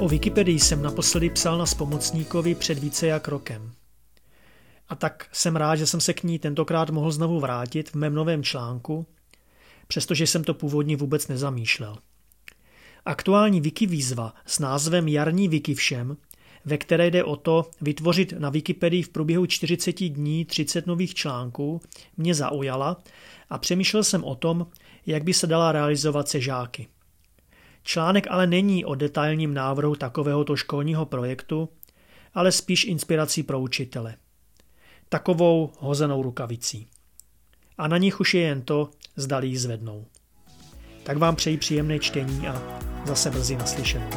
O Wikipedii jsem naposledy psal na spomocníkovi před více jak rokem. A tak jsem rád, že jsem se k ní tentokrát mohl znovu vrátit v mém novém článku, přestože jsem to původně vůbec nezamýšlel. Aktuální wiki výzva s názvem Jarní wiki všem, ve které jde o to vytvořit na Wikipedii v průběhu 40 dní 30 nových článků, mě zaujala a přemýšlel jsem o tom, jak by se dala realizovat se žáky. Článek ale není o detailním návrhu takovéhoto školního projektu, ale spíš inspirací pro učitele. Takovou hozenou rukavicí. A na nich už je jen to, zdali ji zvednou. Tak vám přeji příjemné čtení a zase brzy naslyšenou.